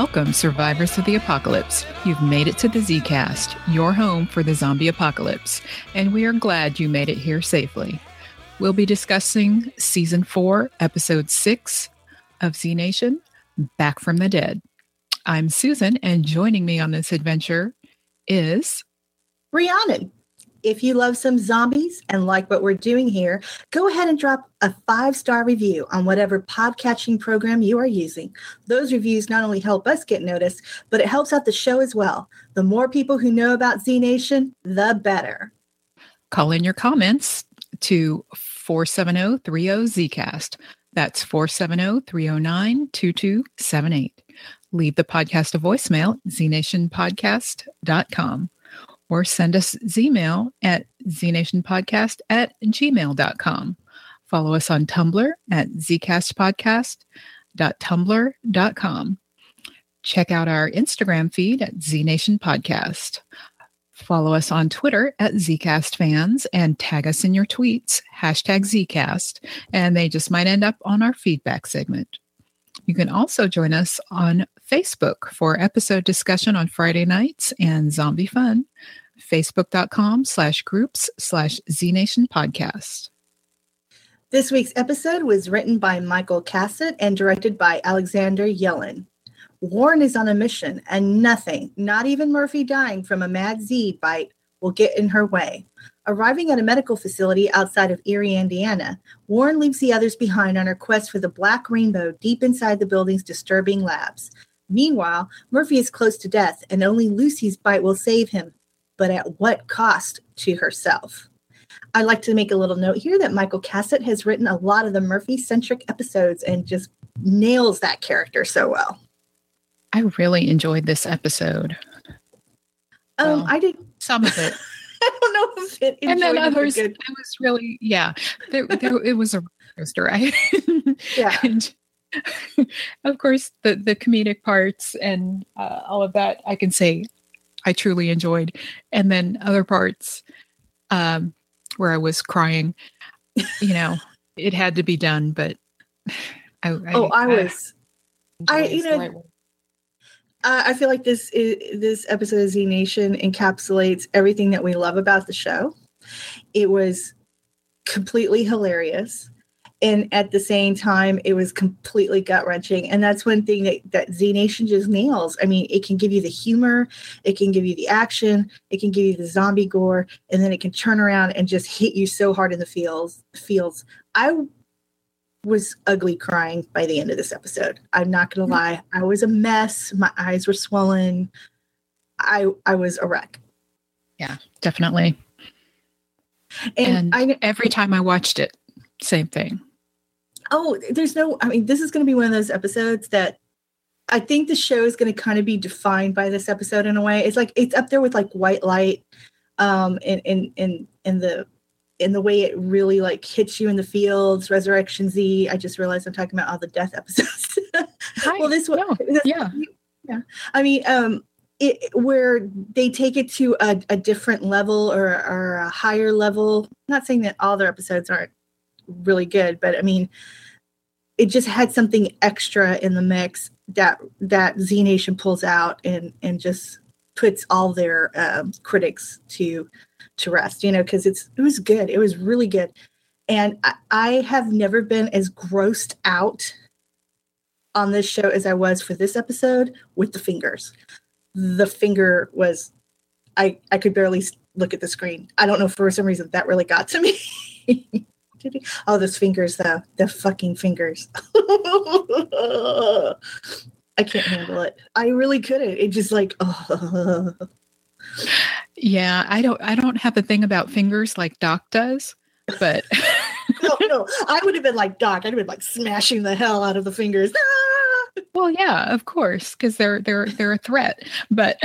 Welcome, survivors of the apocalypse. You've made it to the Zcast, your home for the zombie apocalypse, and we are glad you made it here safely. We'll be discussing season four, episode six of Z Nation Back from the Dead. I'm Susan, and joining me on this adventure is Rhiannon. If you love some zombies and like what we're doing here, go ahead and drop a five star review on whatever podcatching program you are using. Those reviews not only help us get noticed, but it helps out the show as well. The more people who know about Z Nation, the better. Call in your comments to 470 30 Zcast. That's 470 309 2278. Leave the podcast a voicemail at znationpodcast.com or send us Zmail at znationpodcast at gmail.com. Follow us on Tumblr at zcastpodcast.tumblr.com. Check out our Instagram feed at znationpodcast. Follow us on Twitter at ZcastFans and tag us in your tweets, hashtag Zcast, and they just might end up on our feedback segment. You can also join us on Facebook for episode discussion on Friday nights and zombie fun. Facebook.com slash groups slash Z Nation podcast. This week's episode was written by Michael Cassutt and directed by Alexander Yellen. Warren is on a mission, and nothing, not even Murphy dying from a mad Z bite, will get in her way. Arriving at a medical facility outside of Erie, Indiana, Warren leaves the others behind on her quest for the black rainbow deep inside the building's disturbing labs. Meanwhile, Murphy is close to death, and only Lucy's bite will save him, but at what cost to herself? I'd like to make a little note here that Michael Cassutt has written a lot of the Murphy centric episodes and just nails that character so well. I really enjoyed this episode. Um, well, I did some of it. I don't know if it. And then others, it was really yeah. There, there, it was a coaster, right? Yeah. and, of course, the the comedic parts and uh, all of that, I can say, I truly enjoyed. And then other parts, um, where I was crying, you know, it had to be done, but I, I oh, I, I was, I you know. Uh, I feel like this is, this episode of Z Nation encapsulates everything that we love about the show. It was completely hilarious, and at the same time, it was completely gut wrenching. And that's one thing that that Z Nation just nails. I mean, it can give you the humor, it can give you the action, it can give you the zombie gore, and then it can turn around and just hit you so hard in the feels. Feels. I was ugly crying by the end of this episode. I'm not gonna mm-hmm. lie. I was a mess. My eyes were swollen. I I was a wreck. Yeah, definitely. And, and I, every time I watched it, same thing. Oh, there's no. I mean, this is going to be one of those episodes that I think the show is going to kind of be defined by this episode in a way. It's like it's up there with like White Light, um, in in in in the in the way it really like hits you in the fields, Resurrection Z. I just realized I'm talking about all the death episodes. Hi, well, this one, no. yeah, yeah. I mean, um, it, where they take it to a, a different level or, or a higher level. I'm not saying that all their episodes aren't really good, but I mean, it just had something extra in the mix that that Z Nation pulls out and and just puts all their um, critics to to rest, you know, because it's it was good. It was really good. And I, I have never been as grossed out on this show as I was for this episode with the fingers. The finger was I I could barely look at the screen. I don't know for some reason that really got to me. oh, those fingers though. The fucking fingers. I can't handle it. I really couldn't. It just like oh. Yeah, I don't I don't have a thing about fingers like Doc does, but no, no. I would have been like Doc. I'd have been like smashing the hell out of the fingers. Ah! Well, yeah, of course, because they're they're they're a threat. But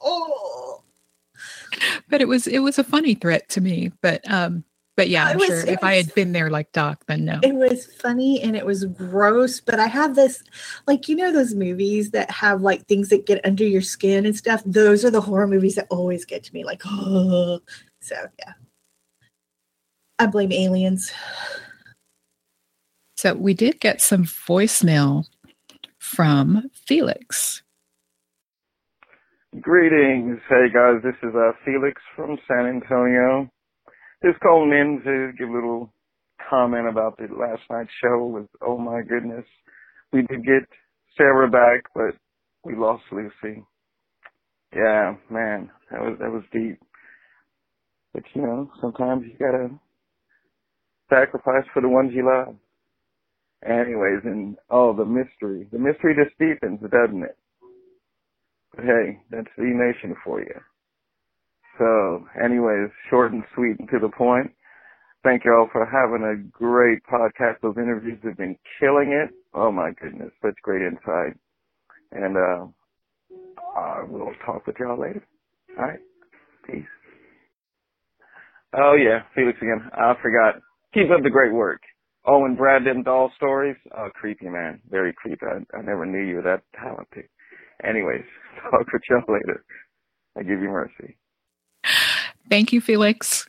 oh, but it was it was a funny threat to me. But um, but yeah, I'm was, sure if was, I had been there like Doc, then no. It was funny and it was gross, but I have this like you know those movies that have like things that get under your skin and stuff. Those are the horror movies that always get to me like oh. So yeah. I blame aliens. So we did get some voicemail from Felix. Greetings. Hey guys, this is uh, Felix from San Antonio. Just calling in to give a little comment about the last night's show with oh my goodness. We did get Sarah back, but we lost Lucy. Yeah, man, that was that was deep. But you know, sometimes you gotta sacrifice for the ones you love. Anyways, and oh, the mystery. The mystery just deepens, doesn't it? Hey, that's the nation for you. So, anyways, short and sweet and to the point. Thank you all for having a great podcast. Those interviews have been killing it. Oh my goodness, such great insight. And uh I will talk with y'all later. All right. Peace. Oh yeah, Felix again. I forgot. Keep up the great work. Oh, and Brad them doll stories. Oh, creepy man. Very creepy. I, I never knew you were that talented. Anyways, talk with y'all later. I give you mercy. Thank you, Felix.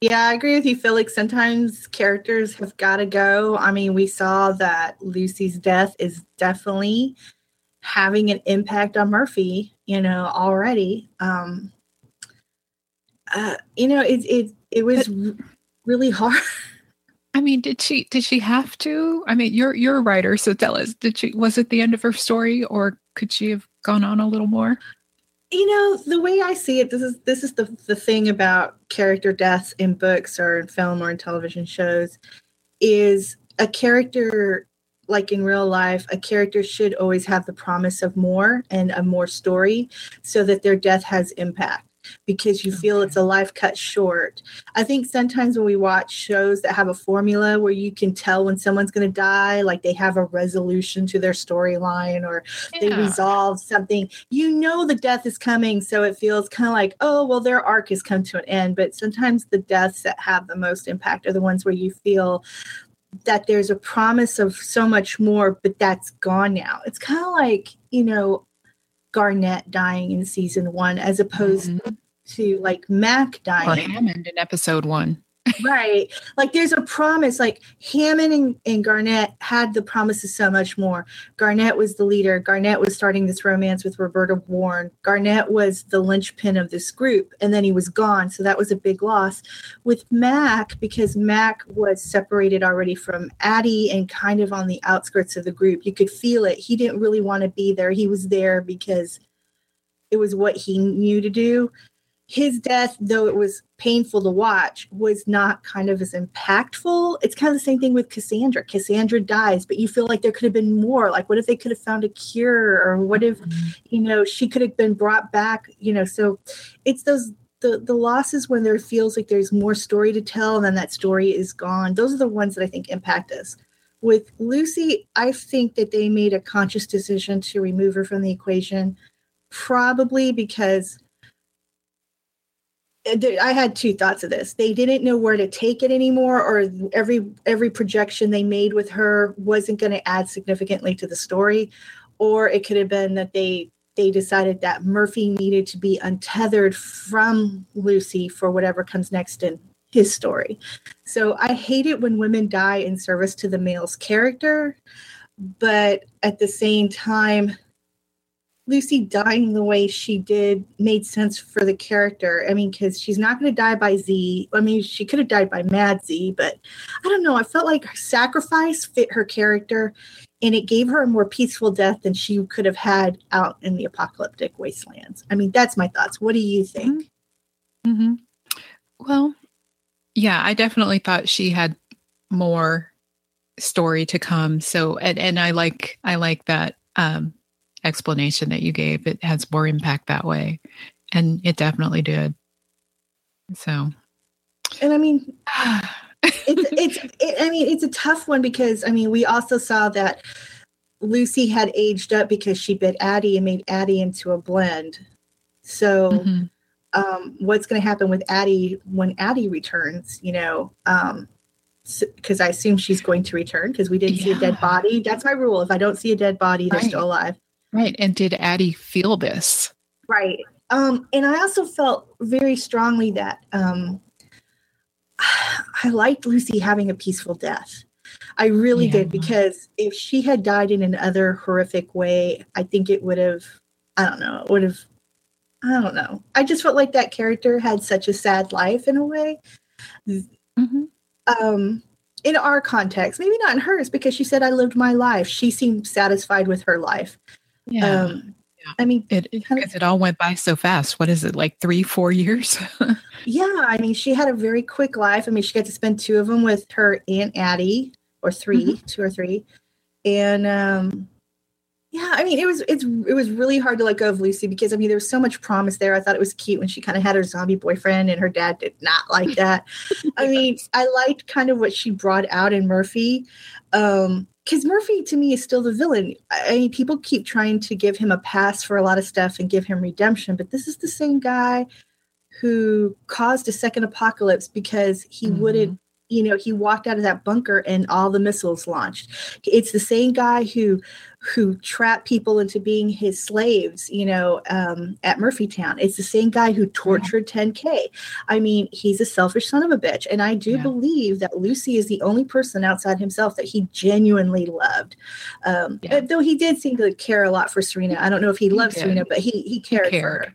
Yeah, I agree with you, Felix. Sometimes characters have got to go. I mean, we saw that Lucy's death is definitely having an impact on Murphy, you know, already. Um, uh, you know, it it it was but, really hard. I mean, did she did she have to? I mean, you're you're a writer, so tell us, did she was it the end of her story or could she have gone on a little more? You know, the way I see it, this is this is the the thing about character deaths in books or in film or in television shows is a character like in real life, a character should always have the promise of more and a more story so that their death has impact because you feel it's a life cut short. I think sometimes when we watch shows that have a formula where you can tell when someone's going to die, like they have a resolution to their storyline or yeah. they resolve something, you know the death is coming. So it feels kind of like, oh, well, their arc has come to an end. But sometimes the deaths that have the most impact are the ones where you feel that there's a promise of so much more, but that's gone now. It's kind of like, you know, Garnett dying in season one as opposed mm-hmm. To like Mack dying. Or Hammond in episode one right. Like there's a promise. Like Hammond and, and Garnett had the promises so much more. Garnett was the leader. Garnett was starting this romance with Roberta Warren. Garnett was the linchpin of this group, and then he was gone. So that was a big loss. With Mack, because Mack was separated already from Addie and kind of on the outskirts of the group, you could feel it. He didn't really want to be there. He was there because it was what he knew to do his death, though it was painful to watch, was not kind of as impactful. It's kind of the same thing with Cassandra. Cassandra dies, but you feel like there could have been more. Like, what if they could have found a cure? Or what if, mm-hmm. you know, she could have been brought back? You know, so it's those the the losses when there feels like there's more story to tell and then that story is gone. Those are the ones that I think impact us. With Lucy, I think that they made a conscious decision to remove her from the equation, probably because Uh, I had two thoughts of this. They didn't know where to take it anymore, or every every projection they made with her wasn't going to add significantly to the story, or it could have been that they they decided that Murphy needed to be untethered from Lucy for whatever comes next in his story. So I hate it when women die in service to the male's character, but at the same time, Lucy dying the way she did made sense for the character. I mean, because she's not going to die by Z. I mean, she could have died by Mad Z, but I don't know. I felt like her sacrifice fit her character and it gave her a more peaceful death than she could have had out in the apocalyptic wastelands. I mean, that's my thoughts. What do you think? Mm-hmm. Well, yeah, I definitely thought she had more story to come. So, and, and I like, I like that, um, explanation that you gave. It has more impact that way. And it definitely did. So, and I mean, it's, it's, it, I mean, it's a tough one because I mean, we also saw that Lucy had aged up because she bit Addie and made Addie into a blend. So, mm-hmm. um, what's going to happen with Addie when Addie returns? You know, um, because I assume she's going to return because we didn't yeah. see a dead body. That's my rule. If I don't see a dead body, they're right. still alive. Right. And did Addie feel this? Right. Um, and I also felt very strongly that um, I liked Lucy having a peaceful death. I really Yeah. did because if she had died in another horrific way, I think it would have. I don't know. It would have. I don't know. I just felt like that character had such a sad life in a way. Mhm. Um, in our context, maybe not in hers, because she said, "I lived my life." She seemed satisfied with her life. Yeah. Um, I mean, it, it, kind of, it all went by so fast. What is it, like three, four years? Yeah, I mean, she had a very quick life. I mean, she got to spend two of them with her aunt Addie, or 3 two or three, and um, yeah, I mean, it was it's it was really hard to let go of Lucy because I mean, there was so much promise there. I thought it was cute when she kind of had her zombie boyfriend, and her dad did not like that. I mean, I liked kind of what she brought out in Murphy. Um, because Murphy to me is still the villain. I mean, people keep trying to give him a pass for a lot of stuff and give him redemption, but this is the same guy who caused a second apocalypse because he Mhm. wouldn't you know he walked out of that bunker and all the missiles launched. It's the same guy who who trapped people into being his slaves you know um, at murphytown. It's the same guy who tortured 10k i mean he's a selfish son of a bitch. And i do Yeah. believe that lucy is the only person outside himself that he genuinely loved. Um, Yeah. though he did seem to care a lot for serena i don't know if he, He loved did. serena but he he cared, for cared. her.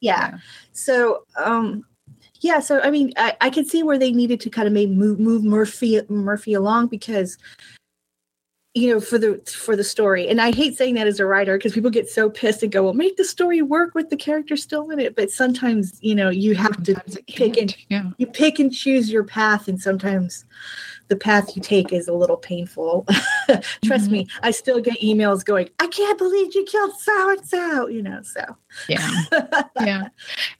Yeah. So um yeah so i mean i, I could see where they needed to kind of maybe move, move murphy murphy along because you know for the for the story and i hate saying that as a writer because people get so pissed and go well make the story work with the character still in it but sometimes you know you have to Sometimes it pick and. Yeah. you pick and choose your path and sometimes the path you take is a little painful trust Mhm. me i still get emails going i can't believe you killed so and so you know so Yeah. yeah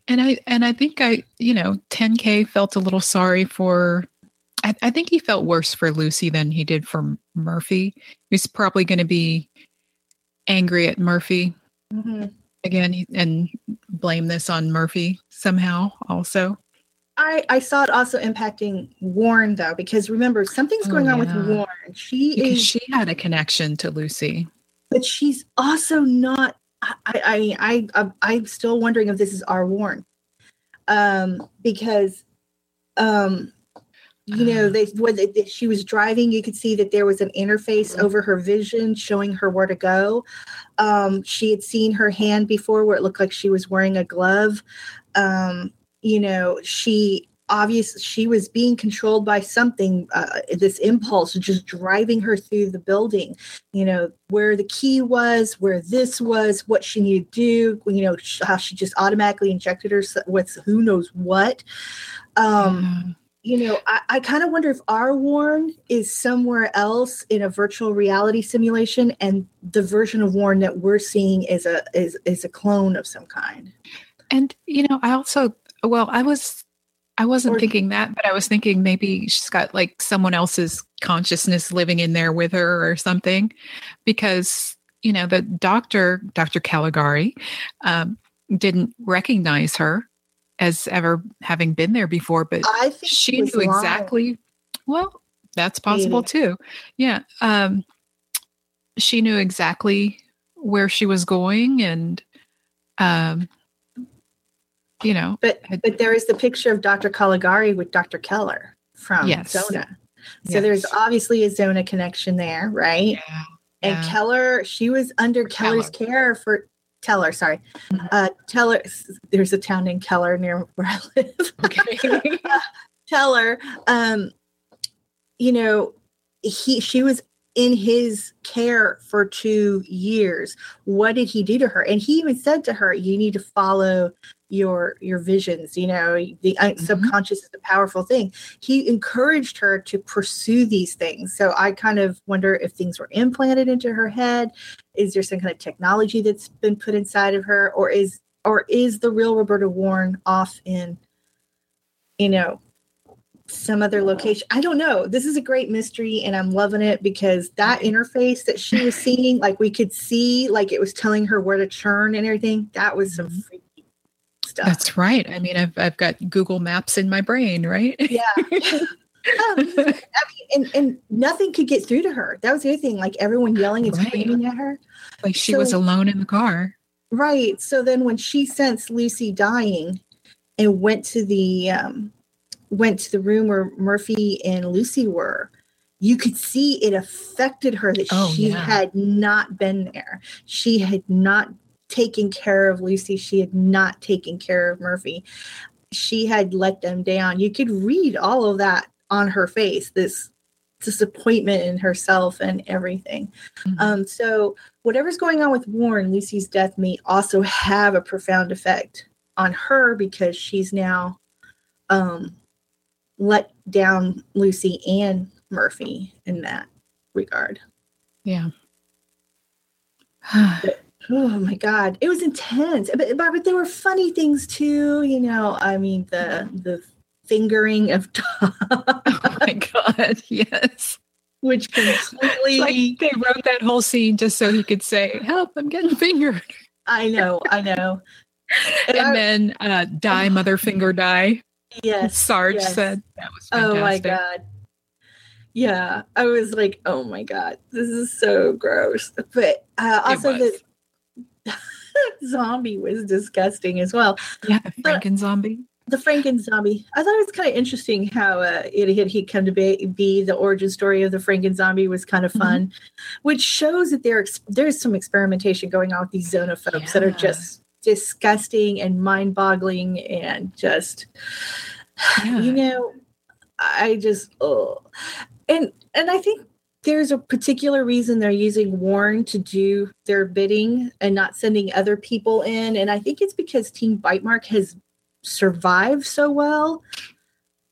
and i and i think i you know 10k felt a little sorry for I, I think he felt worse for lucy than he did for murphy he's probably going to be angry at murphy Mhm. again and blame this on murphy somehow also I, I saw it also impacting Warren though, because remember something's Oh, going on with. Warren. She because is, she had a connection to lucy but she's also not. I, I mean, I, I I'm still wondering if this is our Warren, um, because, um, you know, Uh. they when they, she was driving, you could see that there was an interface Mhm. over her vision showing her where to go. Um, she had seen her hand before where it looked like she was wearing a glove. Um, you know, she obviously she was being controlled by something uh, this impulse just driving her through the building you know where the key was where this was what she needed to do you know how she just automatically injected her with who knows what um Yeah. You know i, I kind of wonder if our warren is somewhere else in a virtual reality simulation and the version of warren that we're seeing is a is, is a clone of some kind. And you know, I also well, I was I wasn't Or- thinking that, but I was thinking maybe she's got like someone else's consciousness living in there with her or something, because you know the doctor, Doctor Caligari, um, didn't recognize her as ever having been there before, but i think she knew lying. exactly. Well, that's possible too. Yeah, um, she knew exactly where she was going, and um, you know, But had- but there is the picture of Dr. Caligari with Dr. Keller from Yes. Zona. So there's obviously a Zona connection there, right? Yeah. And yeah. Keller, she was under Keller's care for Teller, sorry. Mhm. Uh Teller there's a town named Keller near where I live. Okay. Teller, um, you know, he she was in his care for two years. What did he do to her? And he even said to her, "You need to follow your your visions. You know, the uh, Mhm. subconscious is a powerful thing." He encouraged her to pursue these things. So I kind of wonder if things were implanted into her head. Is there some kind of technology that's been put inside of her, or is or is the real Roberta Warren off in, you know, some other location. I don't know. This is a great mystery and I'm loving it because that interface that she was seeing, like we could see, like it was telling her where to churn and everything. That was some Mhm. Stuff. That's right. I mean, I've I've got Google Maps in my brain, right? yeah. I mean, and, and nothing could get through to her. That was the other thing. Like everyone yelling and Right. screaming at her. like she was alone in the car. Right. So then when she sensed Lucy dying and went to the um went to the room where Murphy and Lucy were, you could see it affected her that Oh, she yeah. had not been there. She had not taken care of Lucy. She had not taken care of Murphy. She had let them down. You could read all of that on her face, this disappointment in herself and everything. Mhm. Um, so whatever's going on with Warren, Lucy's death may also have a profound effect on her because she's now um, let down Lucy and Murphy in that regard. yeah. Oh my God, it was intense, but, but there were funny things too. You know, I mean the the fingering of Tom, oh my god, yes. which completely Like they wrote that whole scene just so he could say, "Help! I'm getting fingered." I know, I know. And And I- then uh, "Die, mother finger, die." yes, Sarge yes. said that was Oh my god. Yeah, I was like, oh my god, this is so gross. But uh, also the zombie was disgusting as well. Yeah, the Franken zombie. The Franken zombie. I thought it was kind of interesting how uh, it had he come to be, be the origin story of the Franken zombie was kind of Mm-hmm. fun, which shows that there there's some experimentation going on with these xenophobes that are just disgusting and mind-boggling and just Yeah. you know i just oh and and i think there's a particular reason they're using warren to do their bidding and not sending other people in and i think it's because team bite mark has survived so well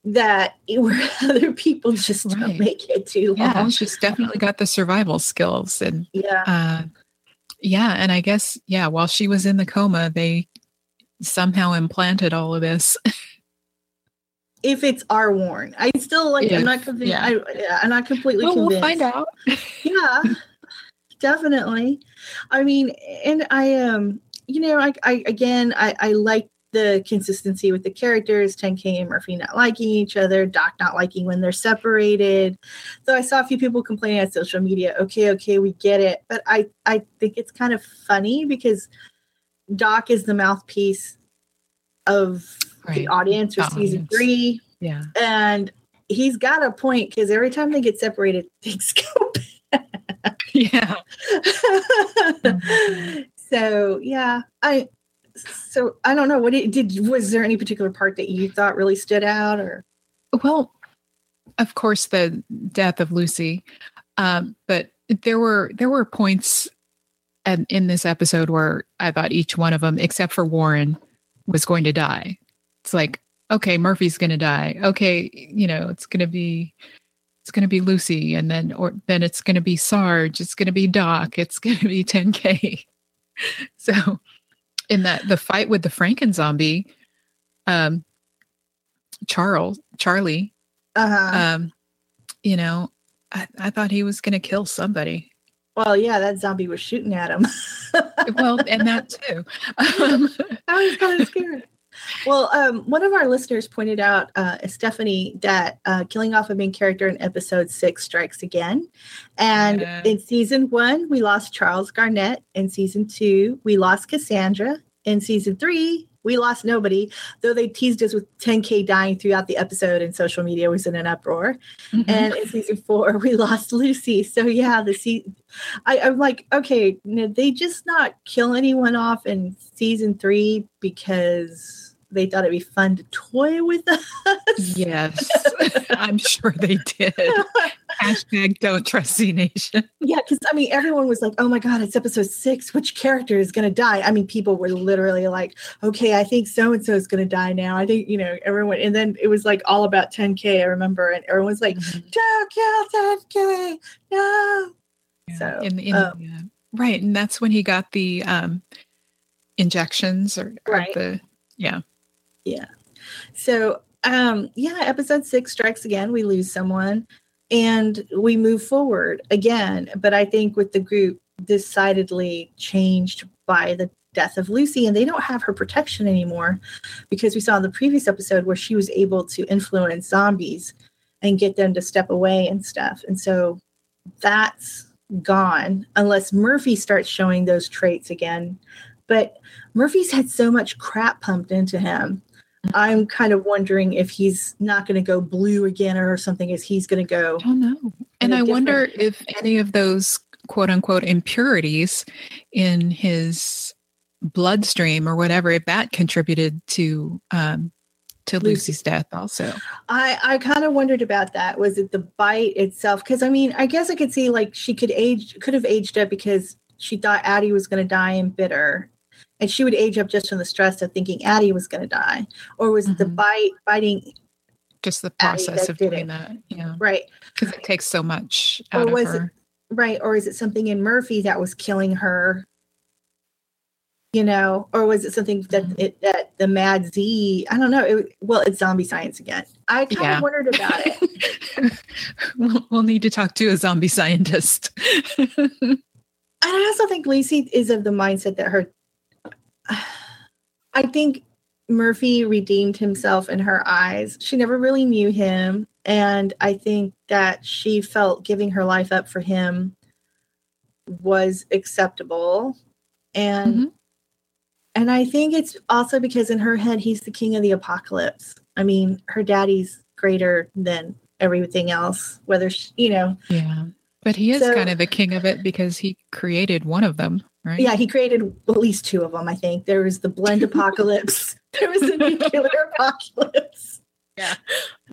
that where other people just Right. don't make it too long Yeah, she's definitely got the survival skills, and yeah uh, yeah, and I guess yeah, while she was in the coma, they somehow implanted all of this. if it's our warren i still like i'm not convinced yeah. I, yeah, i'm not completely Well, convinced. we'll find out. yeah definitely. I mean and i um you know i, I again i i like the consistency with the characters 10k and murphy not liking each other doc not liking when they're separated. Though i saw a few people complaining on social media okay okay we get it. But i i think it's kind of funny because doc is the mouthpiece of the audience for The season audience. three Yeah, and he's got a point because every time they get separated things go yeah. so yeah i so i don't know what it did was there any particular part that you thought really stood out or Well, of course, the death of Lucy, um, but there were there were points and in this episode where I thought each one of them, except for Warren, was going to die. It's like, okay, Murphy's to die. Okay, you know, it's to be it's to be Lucy, and then or then it's to be Sarge. It's to be Doc. It's to be 10K. so, in that the fight with the Franken zombie, um, Charles Charlie uh-huh um you know i, I thought he was to kill somebody well yeah that zombie was shooting at him well and that too um, i was kind of scared well um, one of our listeners pointed out uh, stephanie that uh, killing off a main character in episode six strikes again. And Yeah. in season one we lost charles garnett. In season two we lost cassandra. In season three we lost nobody though they teased us with 10k dying throughout the episode and social media was in an uproar mhm. and in season four we lost lucy so yeah the se- I, i'm like okay did they just not kill anyone off in season three because they thought it'd be fun to toy with us. Yes. I'm sure they did. Hashtag don't trust z nation. Yeah because i mean everyone was like oh my god it's episode six. Which character is going to die? I mean people were literally like okay i think so and so is going to die now. I think you know everyone and then it was like all about 10k i remember and everyone's like don't kill 10k no. Yeah, So, in, in, um, yeah. right and that's when he got the um injections or, or Right. the yeah So, um, yeah, episode six strikes again. We lose someone and we move forward again. But I think with the group decidedly changed by the death of Lucy, and they don't have her protection anymore because we saw in the previous episode where she was able to influence zombies and get them to step away and stuff. And so that's gone unless Murphy starts showing those traits again. But Murphy's had so much crap pumped into him I'm kind of wondering if he's not going to go blue again or something. Is he's going to go? I don't know. And I wonder if any of those quote unquote impurities in his bloodstream or whatever, if that contributed to um, to Lucy. Lucy's death also. I, I kind of wondered about that. Was it the bite itself? Because I mean, I guess I could see like she could age, could have aged up because she thought Addie was going to die and bitter, and she would age up just from the stress of thinking Addie was going to die, or was it the bite biting Just the process of doing it. that. Yeah. right, Because it takes so much Or was it- right, or is it something in Murphy that was killing her? You know, or was it something that Mhm. it, that the Mad Z? I don't know. It, well, it's zombie science again. I kind of wondered about it. we'll, we'll need to talk to a zombie scientist. And I also think Lacey is of the mindset that her. I think Murphy redeemed himself in her eyes. She never really knew him. And I think that she felt giving her life up for him was acceptable. And Mhm. and I think it's also because in her head he's the king of the apocalypse. I mean, her daddy's greater than everything else, whether she, you know, yeah. But he is So- kind of the king of it because he created one of them, right? Yeah, he created at least two of them, I think. There was the blend apocalypse, there was the nuclear apocalypse. Yeah.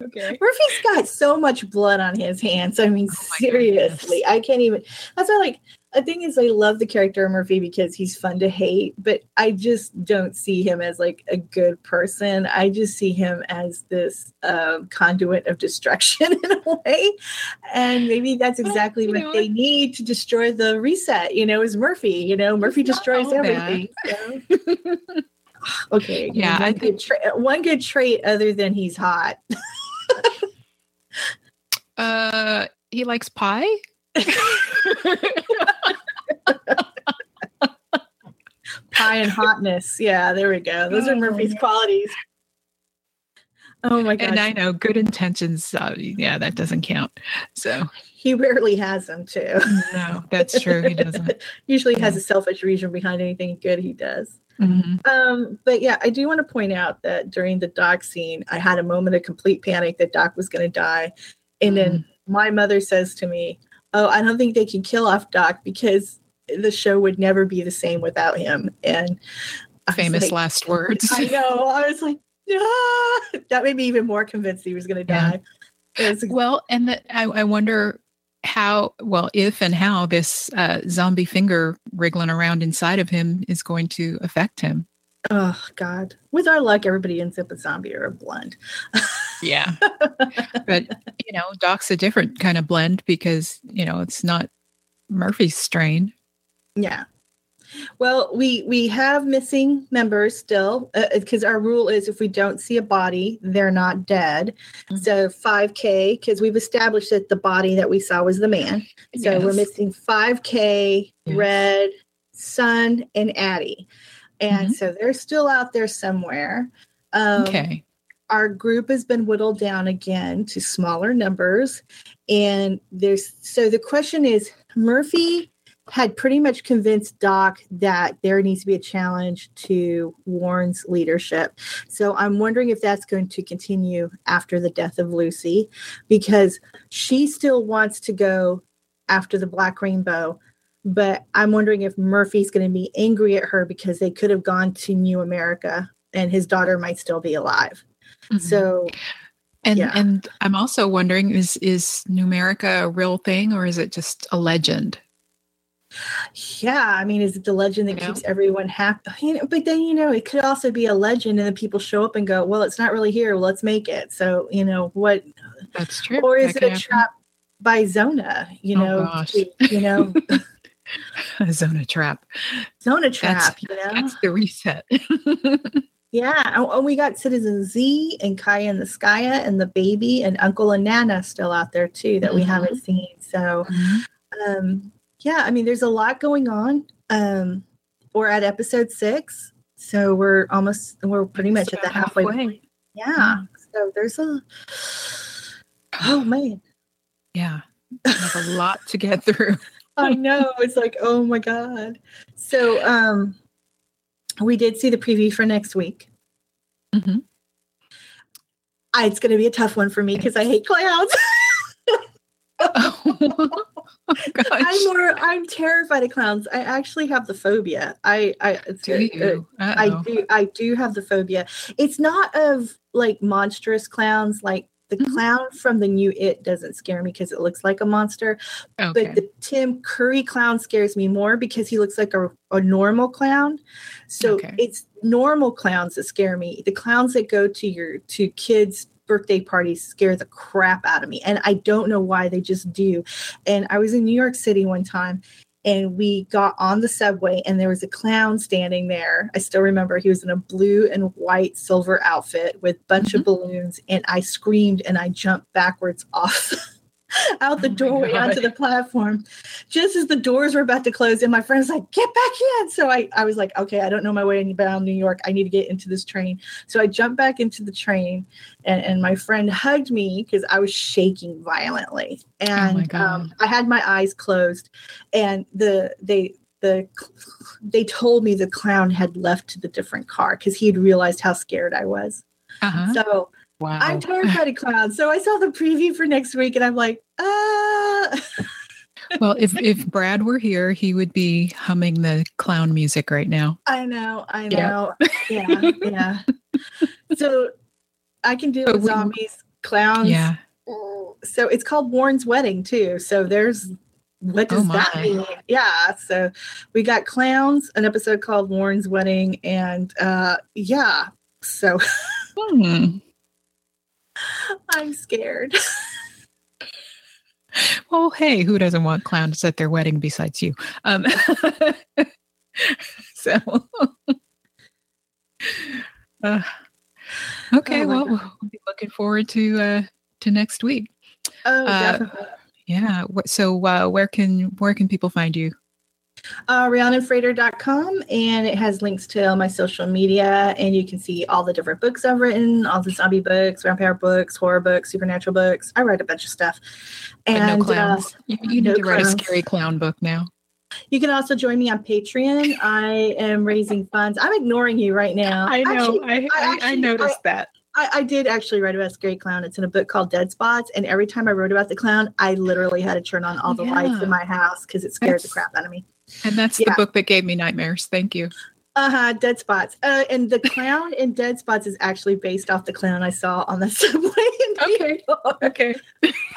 Okay. Murphy's got so much blood on his hands. I mean, Oh seriously, I can't even. That's why, like, the thing is, I love the character of Murphy because he's fun to hate, but I just don't see him as like a good person. I just see him as this um, conduit of destruction in a way, and maybe that's exactly what know, they need to destroy the reset. You know, is Murphy. You know, Murphy destroys everything. so. Okay. Yeah, One I good, tra- one good trait other than he's hot. Uh, he likes pie. Pie and hotness. Yeah, there we go. Those are Oh, Murphy's yeah. qualities. Oh my god! and I know good intentions. Uh, yeah, that doesn't count. So he rarely has them too. no, that's true. He doesn't. Usually has a selfish reason behind anything good he does. Mhm. Um, but yeah, I do want to point out that during the Doc scene, I had a moment of complete panic that Doc was going to die. And then my mother says to me, Oh, I don't think they can kill off Doc because the show would never be the same without him. And Famous like, last words. I know. I was like, yeah. That made me even more convinced he was going to Yeah. die. Was- Well, and that I, I wonder how, well, if and how this uh, zombie finger wriggling around inside of him is going to affect him. oh, God. With our luck, everybody ends up a zombie or a blend. Yeah. but, you know, Doc's a different kind of blend because, you know, it's not Murphy's strain. Yeah. Well, we we have missing members still because our rule is if we don't see a body, they're not dead. Mhm. So 5K because we've established that the body that we saw was the man. So we're missing 5K, Yes. Red, Sun, and Addie, and Mhm. so they're still out there somewhere. Um, Okay. Our group has been whittled down again to smaller numbers. And there's so the question is murphy had pretty much convinced doc that there needs to be a challenge to warren's leadership. So i'm wondering if that's going to continue after the death of lucy because she still wants to go after the black rainbow. But i'm wondering if murphy's going to be angry at her because they could have gone to new america and his daughter might still be alive Mhm. so and yeah. and I'm also wondering is is Numerica a real thing or is it just a legend? yeah, I mean, is it the legend that keeps everyone happy? You know, but then you know, it could also be a legend, and then people show up and go, "Well, it's not really here. Well, let's make it." So you know what? That's true. Or is That it a happen. trap by Zona? You Oh, know, to- you know, a Zona trap? Zona That's trap. You know, that's the reset. yeah. And, and we got Citizen Z and Kaya and the Skya and the baby and Uncle and Nana still out there too that we Mhm. haven't seen. So um yeah i mean there's a lot going on um we're at episode six so we're almost we're pretty much at the About halfway, point yeah so there's a oh man Yeah. We a lot to get through. i know it's like oh my god so um we did see the preview for next week Mhm. I, it's going to be a tough one for me because i hate clowns oh, gosh. I'm more. I'm terrified of clowns. I actually have the phobia. I. I. It's Do you? I Uh-oh. do. I do have the phobia. It's not of like monstrous clowns. Like the Mhm. clown from the new It doesn't scare me because it looks like a monster. Okay. But the Tim Curry clown scares me more because he looks like a, a normal clown. So Okay. it's normal clowns that scare me. The clowns that go to your to kids' birthday parties scare the crap out of me. And I don't know why they just do. And I was in New York City one time and we got on the subway and there was a clown standing there. I still remember he was in a blue and white silver outfit with a bunch of mm-hmm. balloons and I screamed and I jumped backwards off out the Oh doorway onto the platform. Just as the doors were about to close and my friend's like get back in. So I, I was like okay i don't know my way around new york. I need to get into this train. So i jumped back into the train and, and my friend hugged me because i was shaking violently. And Oh um, i had my eyes closed and the they the they told me the clown had left to the different car because he had realized how scared i was. Uh-huh. so wow. i'm terrified of clowns so i saw the preview for next week and i'm like ah well, if if Brad were here, he would be humming the clown music right now. I know, I know. Yeah, yeah. So I can But with we- zombies, clowns. Yeah. So it's called Warren's Wedding too. So there's what Oh, does that mean? Yeah. So we got clowns, an episode called Warren's Wedding, and uh yeah. So Hmm. I'm scared. Well, hey, who doesn't want clowns at their wedding besides you? Um, so, uh, okay, Oh well, God. we'll be looking forward to uh, to next week. Oh, Uh, definitely. Yeah. So, uh, where can where can people find you? Uh, RhiannonFrater.com, and it has links to all my social media, and you can see all the different books I've written, all the zombie books, vampire books, horror books, supernatural books. I write a bunch of stuff. But And no uh, clowns. you you no need to write a scary clown book now. you can also join me on Patreon. I am raising funds. I'm ignoring you right now. Actually, I, I actually- noticed that. I, I did actually write about Scary Clown. It's in a book called Dead Spots. And every time I wrote about the clown, I literally had to turn on all the lights in my house because it scared the crap out of me. And that's the book that gave me nightmares. Thank you. Uh huh. Dead Spots. Uh, and the clown in Dead Spots is actually based off the clown I saw on the subway. In Okay. Okay.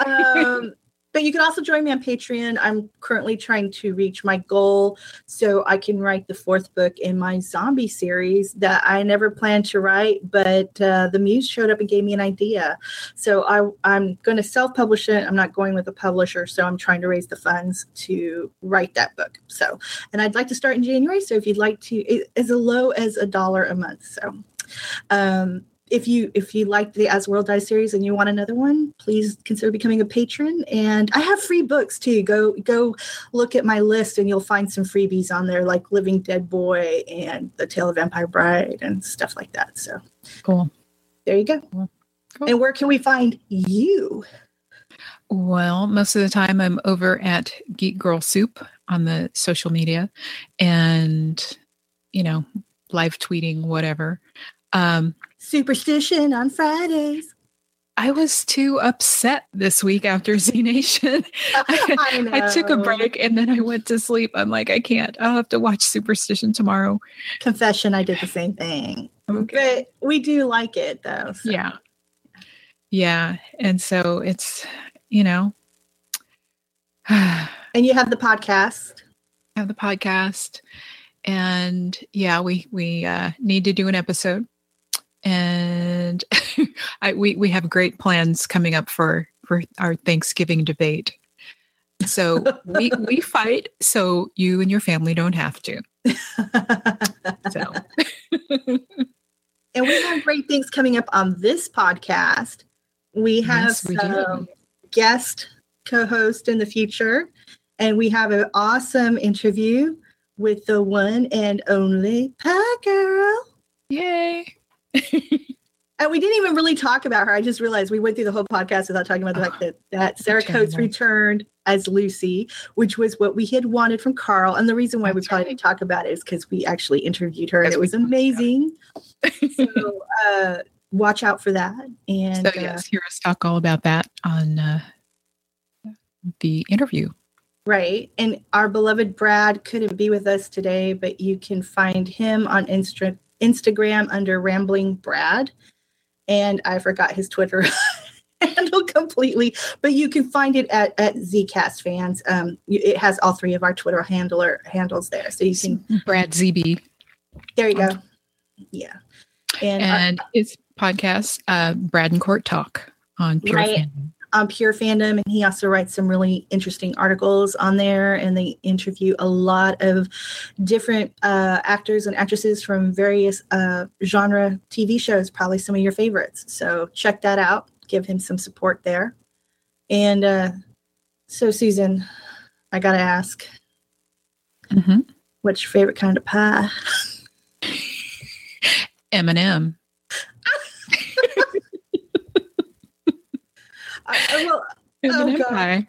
um, but you can also join me on Patreon. I'm currently trying to reach my goal so I can write the fourth book in my zombie series that I never planned to write, but uh, the muse showed up and gave me an idea. So I, I'm going to self publish it. I'm not going with a publisher. So I'm trying to raise the funds to write that book. So, and I'd like to start in January. So if you'd like to, as low as a dollar a month. So, um, if you if you like the As World Dies series and you want another one, please consider becoming a patron. And I have free books too. Go go look at my list and you'll find some freebies on there like Living Dead Boy and The Tale of Vampire Bride and stuff like that. So Cool. there you go. Cool. And where can we find you? Well, most of the time I'm over at Geek Girl Soup on the social media and, you know, live tweeting, whatever. Um, Superstition on Fridays. I was too upset this week after Z Nation. I, I took a break and then I went to sleep. I'm like, I can't. I'll have to watch Superstition tomorrow. Confession, I did the same thing. Okay. But we do like it though. so- Yeah. Yeah. And so it's, you know, And you have the podcast. I have the podcast. And yeah, we we uh need to do an episode. And I we we have great plans coming up for for our Thanksgiving debate. So we we fight so you and your family don't have to. So And we have great things coming up on this podcast. We have Yes, we do. some guest co-host in the future, and we have an awesome interview with the one and only Pie Girl. yay. And we didn't even really talk about her. I just realized we went through the whole podcast without talking about the fact that, that Sarah Coates returned as Lucy, which was what we had wanted from Carl. And the reason why we probably right. didn't talk about it is because we actually interviewed her and it was amazing. so uh, watch out for that. And So uh, yes, hear us talk all about that on uh the interview. Right. And our beloved Brad couldn't be with us today, but you can find him on Insta- Instagram under Rambling Brad. And I forgot his Twitter handle completely, but you can find it at, at Zcast fans. Um, it has all three of our Twitter handler handles there. So you can Brad ZB. There you go. Yeah. And, and our, his podcast, uh, Brad and Court Talk on Pure right. Fandom on Pure Fandom, and he also writes some really interesting articles on there. And they interview a lot of different uh, actors and actresses from various uh, genre TV shows, probably some of your favorites. So check that out. Give him some support there. And uh, so, Susan, I got to ask mm-hmm. what's your favorite kind of pie? M&M. I, well, oh God. Pie.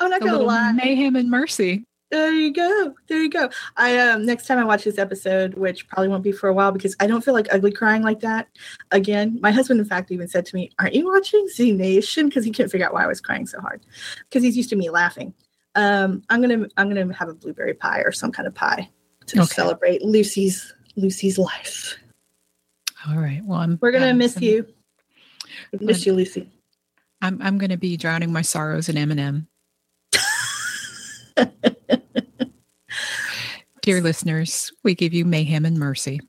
I'm not gonna lie. Mayhem and mercy. There you go. There you go. I um next time I watch this episode, which probably won't be for a while because I don't feel like ugly crying like that again. My husband, in fact, even said to me, "Aren't you watching Z Nation?" Because he couldn't figure out why I was crying so hard. Because he's used to me laughing. Um, I'm gonna I'm gonna have a blueberry pie or some kind of pie to okay. celebrate Lucy's Lucy's life. All right. Well, I'm, we're gonna miss you. Miss you, Lucy. I'm I'm going to be drowning my sorrows in M&M. Dear listeners, we give you mayhem and mercy.